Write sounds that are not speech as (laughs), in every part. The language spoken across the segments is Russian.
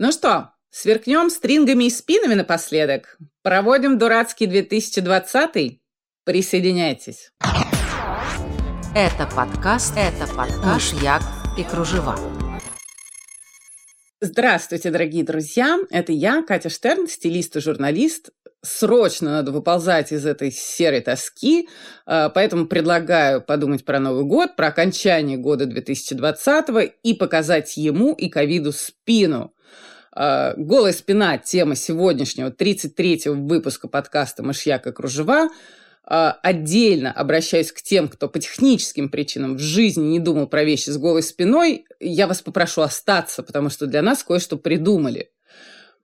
Ну что, сверкнем стрингами и спинами напоследок? Проводим дурацкий 2020? Присоединяйтесь. Это подкаст, это подкаш Як и Кружева. Здравствуйте, дорогие друзья! Это я, Катя Штерн, стилист и журналист. Срочно надо выползать из этой серой тоски, а, поэтому предлагаю подумать про Новый год, про окончание года 2020 и показать ему и ковиду спину – голая спина – тема сегодняшнего 33-го выпуска подкаста «Мышьяк и кружева». А, отдельно обращаюсь к тем, кто по техническим причинам в жизни не думал про вещи с голой спиной. Я вас попрошу остаться, потому что для нас кое-что придумали.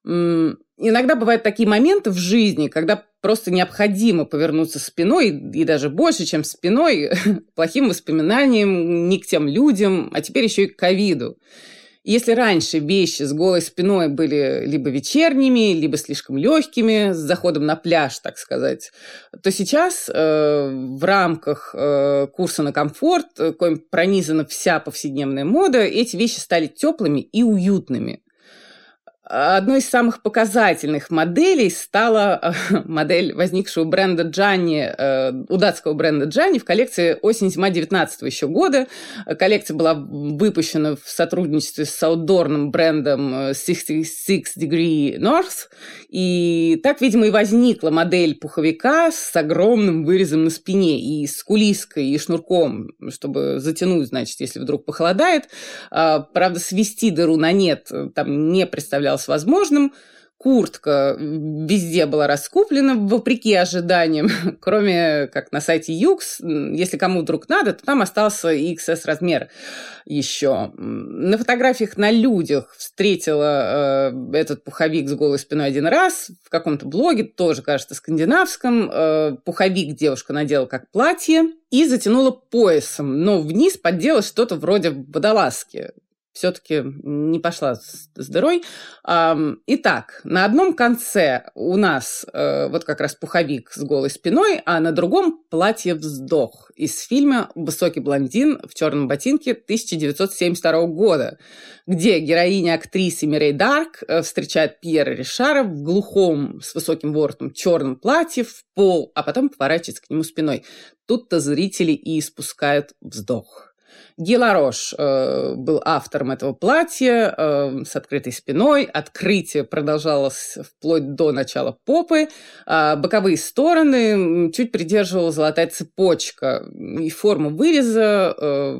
Иногда бывают такие моменты в жизни, когда просто необходимо повернуться спиной, и даже больше, чем спиной, (laughs) плохим воспоминаниям, не к тем людям, а теперь еще и к ковиду. Если раньше вещи с голой спиной были либо вечерними, либо слишком легкими, с заходом на пляж, так сказать, то сейчас э, в рамках э, курса на комфорт, э, коим пронизана вся повседневная мода, эти вещи стали теплыми и уютными. Одной из самых показательных моделей стала э, (laughs) модель возникшего бренда Джанни, э, у датского бренда Джанни в коллекции осень-зима 19 еще года. Коллекция была выпущена в сотрудничестве с аутдорным брендом 66 э, Degree North. И так, видимо, и возникла модель пуховика с огромным вырезом на спине и с кулиской, и шнурком, чтобы затянуть, значит, если вдруг похолодает. А, правда, свести дыру на нет там не представлялось представлялось возможным. Куртка везде была раскуплена, вопреки ожиданиям, (laughs) кроме как на сайте Юкс. Если кому вдруг надо, то там остался XS размер еще. На фотографиях на людях встретила э, этот пуховик с голой спиной один раз в каком-то блоге, тоже, кажется, скандинавском. Э, пуховик девушка надела как платье и затянула поясом, но вниз поддела что-то вроде водолазки все-таки не пошла с, дырой. Итак, на одном конце у нас э, вот как раз пуховик с голой спиной, а на другом платье «Вздох» из фильма «Высокий блондин в черном ботинке» 1972 года, где героиня актрисы Мирей Дарк э, встречает Пьера Ришара в глухом с высоким воротом черном платье в пол, а потом поворачивается к нему спиной. Тут-то зрители и испускают вздох. Геларош э, был автором этого платья э, с открытой спиной. Открытие продолжалось вплоть до начала попы. А боковые стороны чуть придерживала золотая цепочка. И форма выреза э,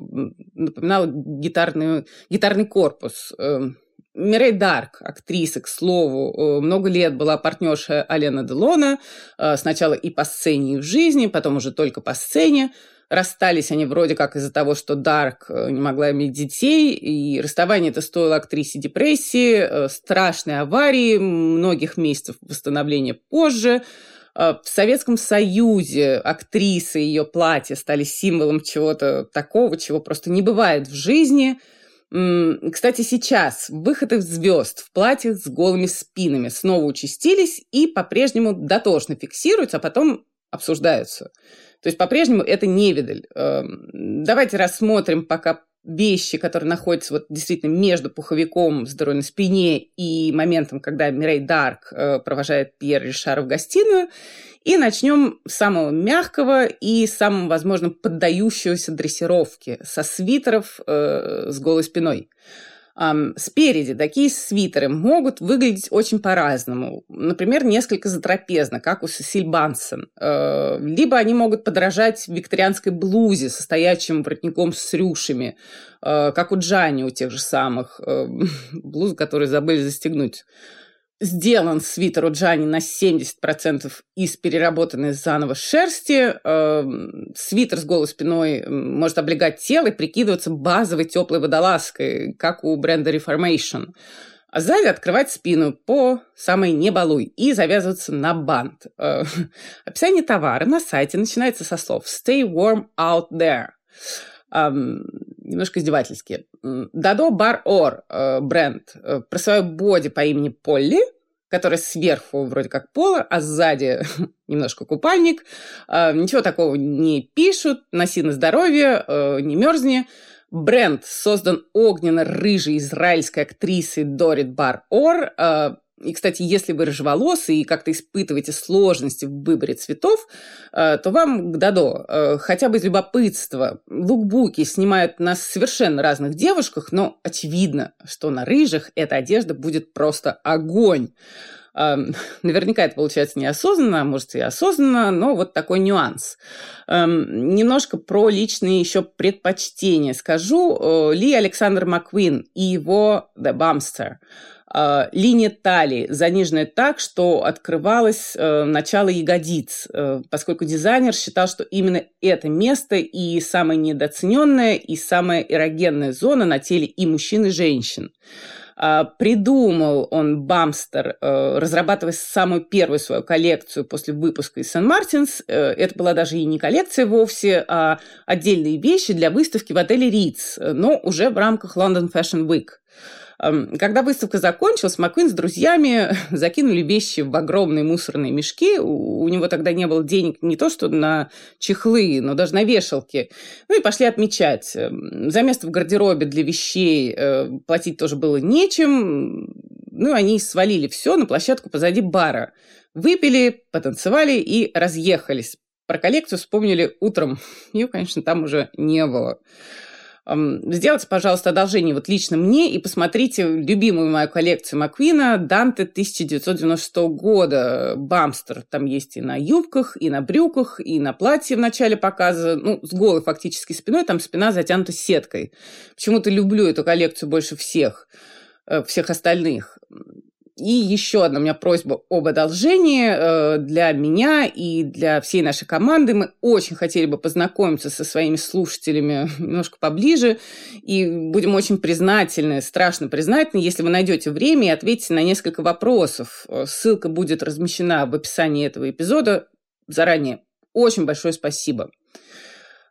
напоминала гитарный, гитарный корпус. Э, Мирей Дарк, актриса, к слову, э, много лет была партнерша Алена Делона, э, сначала и по сцене, и в жизни, потом уже только по сцене. Расстались они вроде как из-за того, что Дарк э, не могла иметь детей, и расставание это стоило актрисе депрессии, э, страшной аварии, многих месяцев восстановления позже. Э, в Советском Союзе актрисы и ее платья стали символом чего-то такого, чего просто не бывает в жизни. Кстати, сейчас выходы звезд в платьях с голыми спинами снова участились и по-прежнему дотошно фиксируются, а потом обсуждаются. То есть по-прежнему это невидаль. Эм, давайте рассмотрим пока вещи, которые находятся вот действительно между пуховиком с дырой на спине и моментом, когда Мирей Дарк э, провожает Пьер Ришара в гостиную. И начнем с самого мягкого и самого, возможно, поддающегося дрессировке, со свитеров э, с голой спиной. Спереди такие свитеры могут выглядеть очень по-разному. Например, несколько затрапезно, как у Сесиль Бансон. Э, либо они могут подражать викторианской блузе со стоячим воротником с рюшами, э, как у Джани, у тех же самых. Э, (laughs) блузы, которые забыли застегнуть сделан свитер у Джани на 70% из переработанной заново шерсти. Э, свитер с голой спиной может облегать тело и прикидываться базовой теплой водолазкой, как у бренда Reformation. А сзади открывать спину по самой не балуй и завязываться на бант. Э, (laughs) описание товара на сайте начинается со слов «Stay warm out there» немножко издевательски. Дадо Бар Ор э, бренд э, про свою боди по имени Полли, которая сверху вроде как поло, а сзади (laughs) немножко купальник. Э, ничего такого не пишут, носи на здоровье, не мерзни. Бренд создан огненно-рыжей израильской актрисой Дорит Бар-Ор. И, кстати, если вы рыжеволосый и как-то испытываете сложности в выборе цветов, а, то вам дадо. Хотя бы из любопытства. Лукбуки снимают на совершенно разных девушках, но очевидно, что на рыжих эта одежда будет просто огонь. (laughs) Наверняка это получается неосознанно, а может и осознанно, но вот такой нюанс. Немножко про личные еще предпочтения скажу. Ли Александр Маквин и его The Bumster линия талии заниженная так, что открывалось э, начало ягодиц, э, поскольку дизайнер считал, что именно это место и самое недооцененное, и самая эрогенная зона на теле и мужчин, и женщин. Придумал он Бамстер, э, разрабатывая самую первую свою коллекцию после выпуска из Сан-Мартинс. Э, это была даже и не коллекция вовсе, а отдельные вещи для выставки в отеле Ritz, но уже в рамках London Fashion Week. Когда выставка закончилась, Маквин с друзьями (laughs) закинули вещи в огромные мусорные мешки. У него тогда не было денег не то что на чехлы, но даже на вешалки. Ну и пошли отмечать. За место в гардеробе для вещей э, платить тоже было нечем. Ну, они свалили все на площадку позади бара. Выпили, потанцевали и разъехались. Про коллекцию вспомнили утром. (laughs) Ее, конечно, там уже не было. Сделайте, пожалуйста, одолжение вот лично мне и посмотрите любимую мою коллекцию Маквина Данте 1996 года Бамстер. Там есть и на юбках, и на брюках, и на платье в начале показа. Ну, с голой фактически спиной, там спина затянута сеткой. Почему-то люблю эту коллекцию больше всех э, всех остальных. И еще одна у меня просьба об одолжении э, для меня и для всей нашей команды. Мы очень хотели бы познакомиться со своими слушателями (laughs) немножко поближе. И будем очень признательны, страшно признательны, если вы найдете время и ответите на несколько вопросов. Э, ссылка будет размещена в описании этого эпизода заранее. Очень большое спасибо.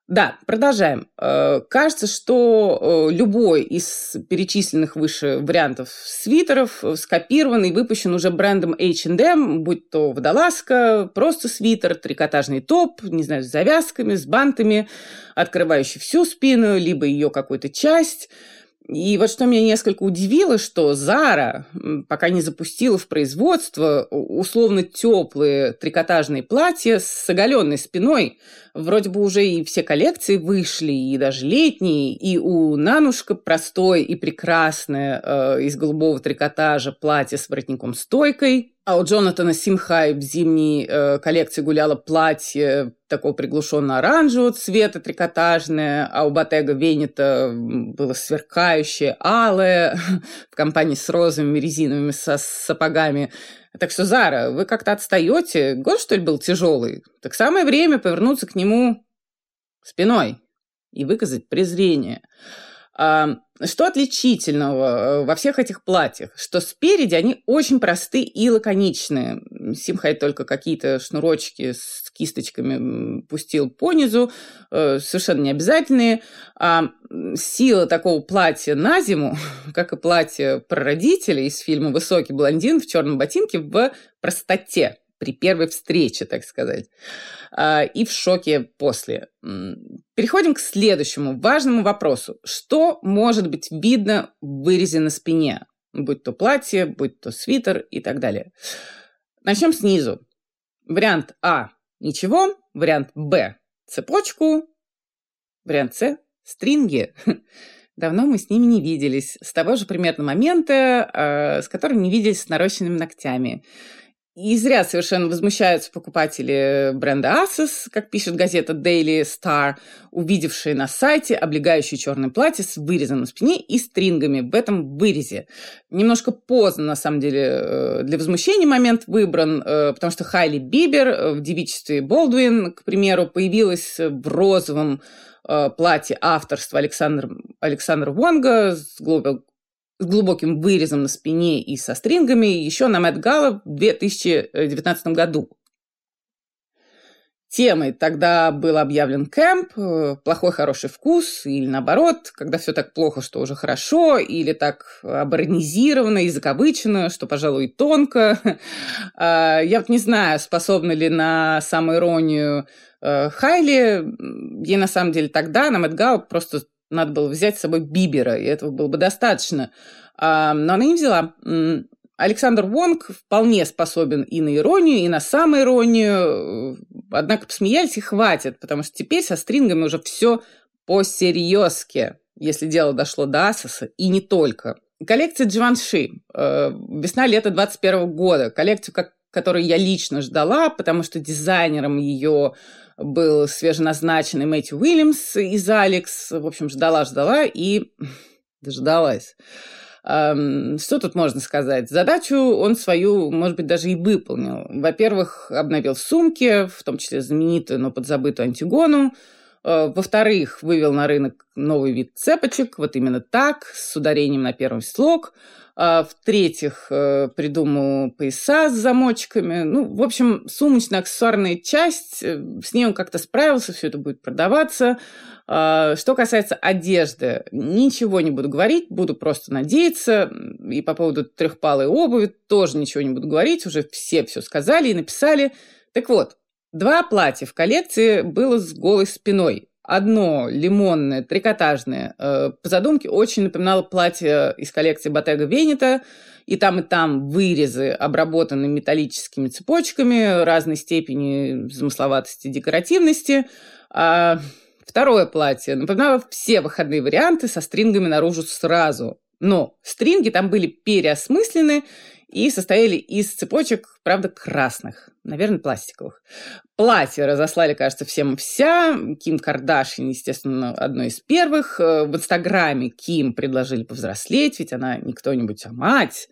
Да, продолжаем. Э, кажется, что э, любой из перечисленных выше вариантов свитеров э, скопирован и выпущен уже брендом H&M, будь то водолазка, просто свитер, трикотажный топ, не знаю, с завязками, с бантами, открывающий всю спину, либо ее какую-то часть – и вот что меня несколько удивило, что Zara пока не запустила в производство условно теплые трикотажные платья с оголенной спиной. Вроде бы уже и все коллекции вышли, и даже летние, и у Нанушка простое и прекрасное э, из голубого трикотажа платье с воротником стойкой, а у Джонатана Симхай в зимней э, коллекции гуляло платье такого приглушенно-оранжевого цвета, трикотажное, а у Ботега Венета было сверкающее, алое, (laughs) в компании с розовыми резиновыми со сапогами. Так что, Зара, вы как-то отстаете? Год, что ли, был тяжелый? Так самое время повернуться к нему спиной и выказать презрение. Что отличительного э, во всех этих платьях? Что спереди они очень просты и лаконичные. Симхай только какие-то шнурочки с кисточками пустил по низу, э, совершенно необязательные. А сила такого платья на зиму, (laughs) как и платье про родителей из фильма «Высокий блондин» в черном ботинке в простоте при первой встрече, так сказать, а, и в шоке после. Переходим к следующему важному вопросу. Что может быть видно в вырезе на спине? Будь то платье, будь то свитер и так далее. Начнем снизу. Вариант А – ничего. Вариант Б – цепочку. Вариант С – стринги. (laughs) Давно мы с ними не виделись. С того же примерно момента, а, с которым не виделись с нарощенными ногтями. И зря совершенно возмущаются покупатели бренда Asus, как пишет газета Daily Star, увидевшие на сайте облегающее черное платье с вырезом на спине и стрингами в этом вырезе. Немножко поздно, на самом деле, э, для возмущения момент выбран, э, потому что Хайли Бибер э, в девичестве Болдуин, к примеру, появилась в розовом платье авторства Александра, Александра Вонга с Global с глубоким вырезом на спине и со стрингами еще на Мэтт Гала в 2019 году. Темой тогда был объявлен кэмп, э, плохой хороший вкус, или наоборот, когда все так плохо, что уже хорошо, или так аборнизировано и закавычено, что, пожалуй, тонко. (laughs) А, я вот не знаю, способна ли на самоиронию э, Хайли. Ей на самом деле тогда на Мэтт просто надо было взять с собой Бибера, и этого было бы достаточно. А, но она не взяла. Александр Вонг вполне способен и на иронию, и на самоиронию. Однако посмеялись и хватит, потому что теперь со стрингами уже все по-серьезке, если дело дошло до Асоса, и не только. Коллекция Дживанши. Э, весна-лето 21 года. Коллекцию, как, которую я лично ждала, потому что дизайнером ее был свеженазначенный Мэтью Уильямс из Алекс. В общем, ждала-ждала и (laughs) дождалась. Что тут можно сказать? Задачу он свою, может быть, даже и выполнил. Во-первых, обновил сумки, в том числе знаменитую, но подзабытую Антигону. Э, во-вторых, вывел на рынок новый вид цепочек, вот именно так, с ударением на первый слог. А, в-третьих, э, придумал пояса с замочками. Ну, в общем, сумочно-аксессуарная часть, э, с ней он как-то справился, все это будет продаваться. А, что касается одежды, ничего не буду говорить, буду просто надеяться. И по поводу трехпалой обуви тоже ничего не буду говорить, уже все все сказали и написали. Так вот, два платья в коллекции было с голой спиной. Одно лимонное, трикотажное, э, по задумке очень напоминало платье из коллекции Bottega Veneta, и там, и там вырезы обработаны металлическими цепочками разной степени замысловатости, декоративности. А второе платье напоминало все выходные варианты со стрингами наружу сразу. Но стринги там были переосмыслены, и состояли из цепочек, правда, красных, наверное, пластиковых. Платье разослали, кажется, всем вся. Ким Кардашьян, естественно, одной из первых. Э, в Инстаграме Ким предложили повзрослеть, ведь она не кто-нибудь, а мать.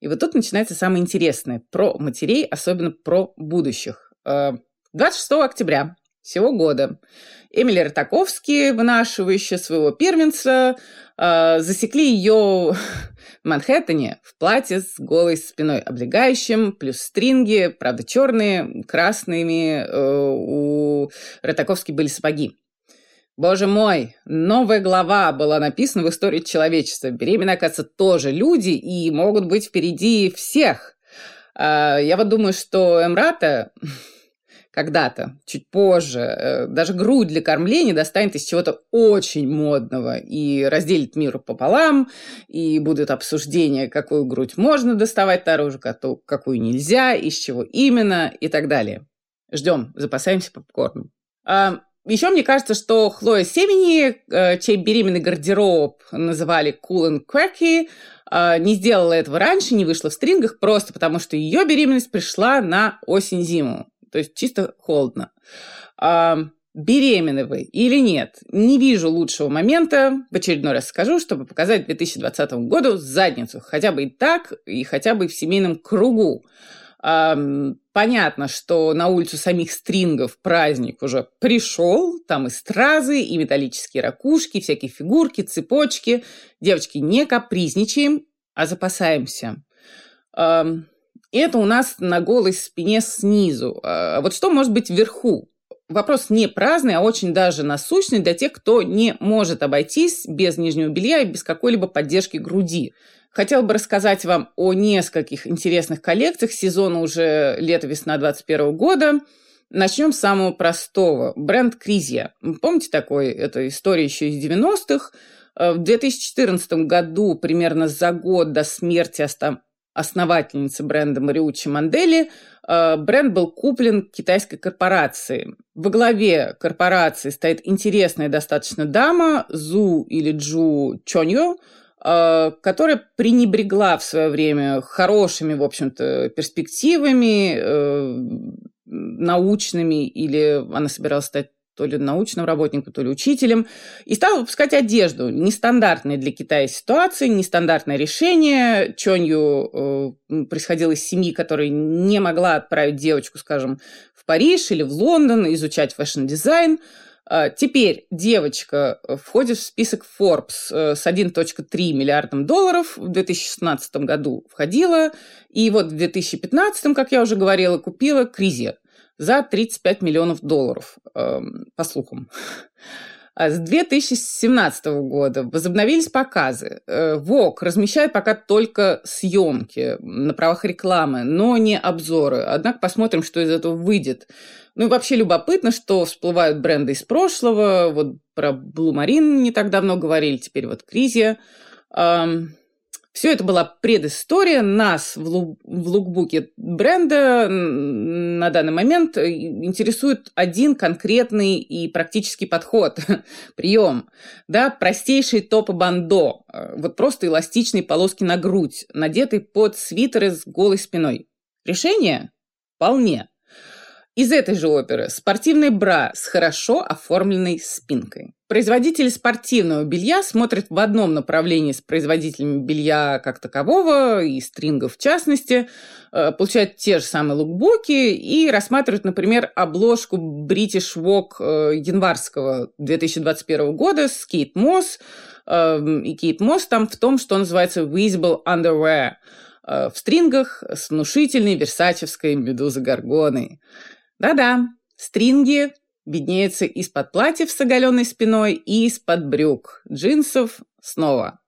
И вот тут начинается самое интересное про матерей, особенно про будущих. 26 э, октября всего года Эмили Ротаковский, вынашивающая своего первенца, э, засекли ее в Манхэттене в платье с голой спиной облегающим, плюс стринги, правда, черные, красными. Э, у Ротаковски были сапоги. Боже мой, новая глава была написана в истории человечества. Беременные, оказывается, тоже люди и могут быть впереди всех. Э, я вот думаю, что Эмрата когда-то, чуть позже, э, даже грудь для кормления достанет из чего-то очень модного и разделит мир пополам, и будут обсуждения, какую грудь можно доставать наружу, какую нельзя, из чего именно и так далее. Ждем, запасаемся попкорном. А, еще мне кажется, что Хлоя Семени, э, чей беременный гардероб называли cool and quirky, э, не сделала этого раньше, не вышла в стрингах, просто потому что ее беременность пришла на осень-зиму. То есть чисто холодно. А, беременны вы или нет? Не вижу лучшего момента, в очередной раз скажу, чтобы показать 2020 году задницу. Хотя бы и так, и хотя бы в семейном кругу. А, понятно, что на улицу самих стрингов праздник уже пришел. Там и стразы, и металлические ракушки, всякие фигурки, цепочки. Девочки, не капризничаем, а запасаемся. И это у нас на голой спине снизу. А вот что может быть вверху? Вопрос не праздный, а очень даже насущный для тех, кто не может обойтись без нижнего белья и без какой-либо поддержки груди. Хотела бы рассказать вам о нескольких интересных коллекциях сезона уже лето-весна 2021 года. Начнем с самого простого. Бренд Кризия. Помните такой? Это история еще из 90-х. В 2014 году, примерно за год до смерти основательницы бренда Мариучи Мандели, э, бренд был куплен китайской корпорацией. Во главе корпорации стоит интересная достаточно дама Зу или Джу Чонью, э, которая пренебрегла в свое время хорошими, в общем-то, перспективами, э, научными, или она собиралась стать то ли научным работником, то ли учителем, и стала выпускать одежду. Нестандартная для Китая ситуация, нестандартное решение. Чонью э, происходила из семьи, которая не могла отправить девочку, скажем, в Париж или в Лондон изучать fashion-дизайн. Э, теперь девочка входит в список Forbes э, с 1.3 миллиардом долларов. В 2016 году входила. И вот в 2015, как я уже говорила, купила Кризер за 35 миллионов долларов, эм, по слухам. А с 2017 года возобновились показы. ВОК э, размещает пока только съемки на правах рекламы, но не обзоры. Однако посмотрим, что из этого выйдет. Ну и вообще любопытно, что всплывают бренды из прошлого. Вот про Blue Marine не так давно говорили, теперь вот Кризия. Все это была предыстория. Нас в, лу- в лукбуке бренда на данный момент э, интересует один конкретный и практический подход, (laughs) прием. Да, простейший топ-бандо. Э, вот просто эластичные полоски на грудь, надетые под свитеры с голой спиной. Решение? Вполне. Из этой же оперы спортивный бра с хорошо оформленной спинкой. Производители спортивного белья смотрят в одном направлении с производителями белья как такового, и стрингов в частности, э, получают те же самые лукбуки и рассматривают, например, обложку British Walk э, январского 2021 года с Кейт Мосс. Эм, и Кейт Мосс там в том, что называется Visible Underwear э, в стрингах с внушительной версачевской медузой Горгоной. Да-да, стринги виднеются из-под платьев с оголенной спиной и из-под брюк, джинсов снова.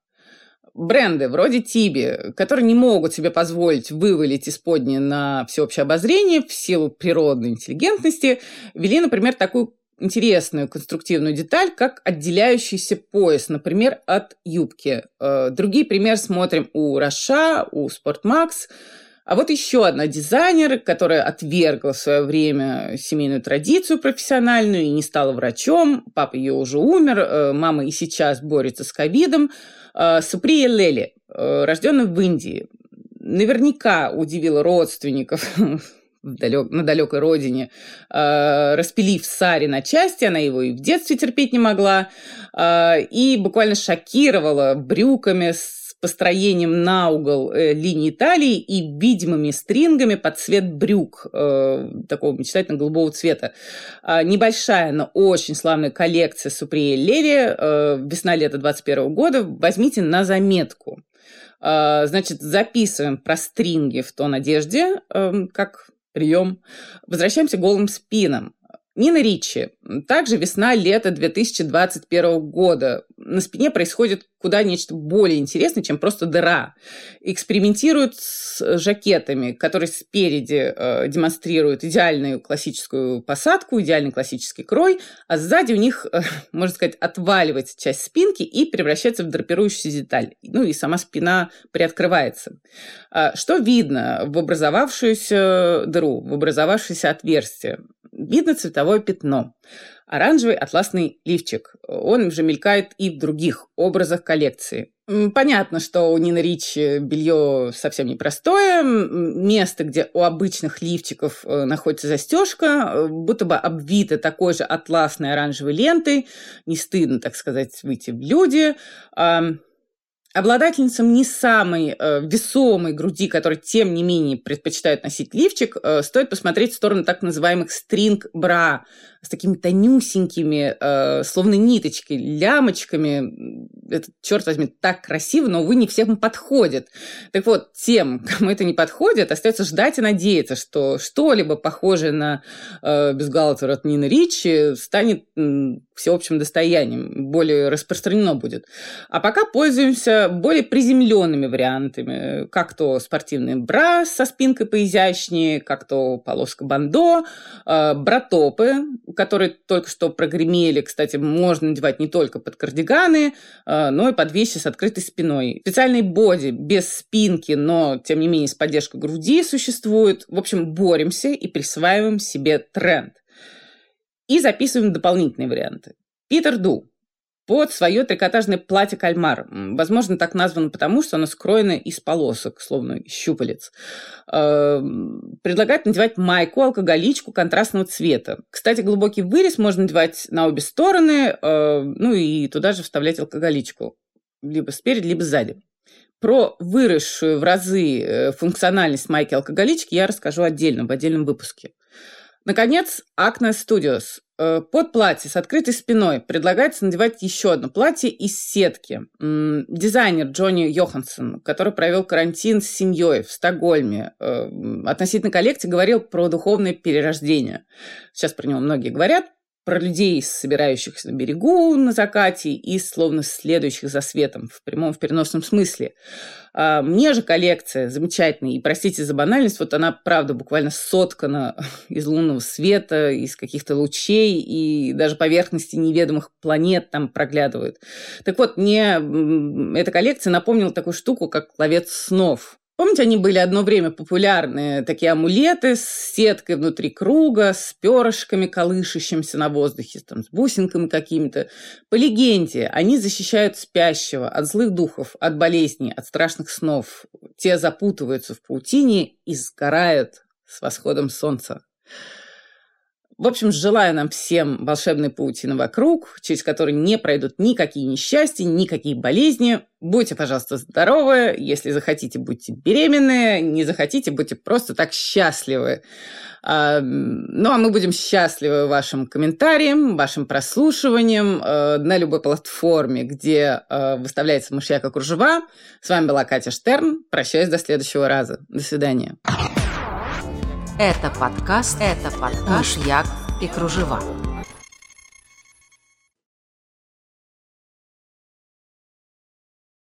Бренды вроде Тиби, которые не могут себе позволить вывалить исподнее на всеобщее обозрение в силу природной интеллигентности, вели, например, такую интересную конструктивную деталь, как отделяющийся пояс, например, от юбки. Э, другие примеры смотрим у Роша, у Спортмакс – а вот еще одна дизайнер, которая отвергла в свое время семейную традицию профессиональную и не стала врачом. Папа ее уже умер, э, мама и сейчас борется с ковидом. Э, Суприя Лели, э, рожденная в Индии, наверняка удивила родственников (laughs) далек, на далекой родине, распилив Сари на части, она его и в детстве терпеть не могла, и буквально шокировала брюками с построением на угол э, линии талии и видимыми стрингами под цвет брюк э, такого мечтательно-голубого цвета. Э, небольшая, но очень славная коллекция Суприи Леви э, весна-лето 21 года. Возьмите на заметку. Э, значит, записываем про стринги в тон одежде, как прием. Возвращаемся к голым спинам. Нина Ричи. Также весна-лето 2021 года. На спине происходит куда нечто более интересное, чем просто дыра. Экспериментируют с жакетами, которые спереди э, демонстрируют идеальную классическую посадку, идеальный классический крой, а сзади у них, э, (laughs) можно сказать, отваливается часть спинки и превращается в драпирующуюся деталь. Ну и сама спина приоткрывается. А что видно в образовавшуюся дыру, в образовавшееся отверстие? Видно цветовое пятно. Оранжевый атласный лифчик. Он уже мелькает и в других образах коллекции. Понятно, что у Нины Ричи белье совсем непростое. Место, где у обычных лифчиков э, находится застежка, э, будто бы обвито такой же атласной оранжевой лентой. Не стыдно, так сказать, выйти в люди. Обладательницам не самой э, весомой груди, которые, тем не менее, предпочитают носить лифчик, э, стоит посмотреть в сторону так называемых стринг-бра с такими тонюсенькими, э, словно ниточкой, лямочками. Это, черт возьми, так красиво, но, увы, не всем подходит. Так вот, тем, (laughs) кому это не подходит, остается ждать и надеяться, что что-либо похожее на э, бюстгальтер от Нины Ричи станет э, всеобщим достоянием, более распространено будет. А пока пользуемся более приземленными вариантами, как то спортивный бра со спинкой поизящнее, как то полоска бандо, э, братопы, которые только что прогремели, кстати, можно надевать не только под кардиганы, э, но и под вещи с открытой спиной. Специальный боди без спинки, но, тем не менее, с поддержкой груди существует. В общем, боремся и присваиваем себе тренд. И записываем дополнительные варианты. Питер Ду под свое трикотажное платье кальмар. Возможно, так названо потому, что оно скроено из полосок, словно щупалец. Э, предлагает надевать майку, алкоголичку контрастного цвета. Кстати, глубокий вырез можно надевать на обе стороны, э, ну и туда же вставлять алкоголичку. Либо спереди, либо сзади. Про выросшую в разы э, функциональность майки алкоголички я расскажу отдельно, в отдельном выпуске. Наконец, Acne Studios. Э, под платье с открытой спиной предлагается надевать еще одно платье из сетки. Дизайнер Джонни Йоханссон, который провел карантин с семьей в Стокгольме, э, относительно коллекции говорил про духовное перерождение. Сейчас про него многие говорят. Про людей, собирающихся на берегу на закате и словно следующих за светом в прямом, в переносном смысле. А мне же коллекция замечательная, и простите за банальность, вот она, правда, буквально соткана (laughs) из лунного света, из каких-то лучей, и даже поверхности неведомых планет там проглядывают. Так вот, мне эта коллекция напомнила такую штуку, как ловец снов. Помните, они были одно время популярны, такие амулеты с сеткой внутри круга, с перышками, колышущимся на воздухе, там, с бусинками какими-то. По легенде, они защищают спящего от злых духов, от болезней, от страшных снов. Те запутываются в паутине и сгорают с восходом солнца. В общем, желаю нам всем волшебной паутины вокруг, через которую не пройдут никакие несчастья, никакие болезни. Будьте, пожалуйста, здоровы. Если захотите, будьте беременны. Не захотите, будьте просто так счастливы. Ну, а мы будем счастливы вашим комментарием, вашим прослушиванием э, на любой платформе, где э, выставляется мышьяка кружева. С вами была Катя Штерн. Прощаюсь до следующего раза. До свидания. Это подкаст, это подкаш Як и Кружева.